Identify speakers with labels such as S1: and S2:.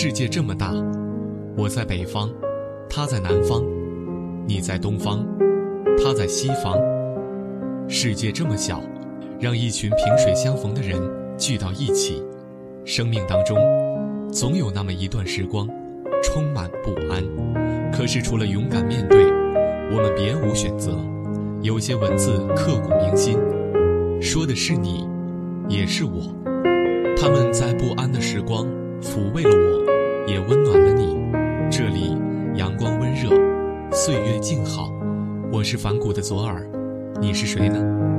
S1: 世界这么大，我在北方，他在南方，你在东方，他在西方。世界这么小，让一群萍水相逢的人聚到一起。生命当中，总有那么一段时光，充满不安。可是除了勇敢面对，我们别无选择。有些文字刻骨铭心，说的是你，也是我。他们在不安的时光抚慰了我，也温暖了你。这里阳光温热，岁月静好。我是反骨的左耳，你是谁呢？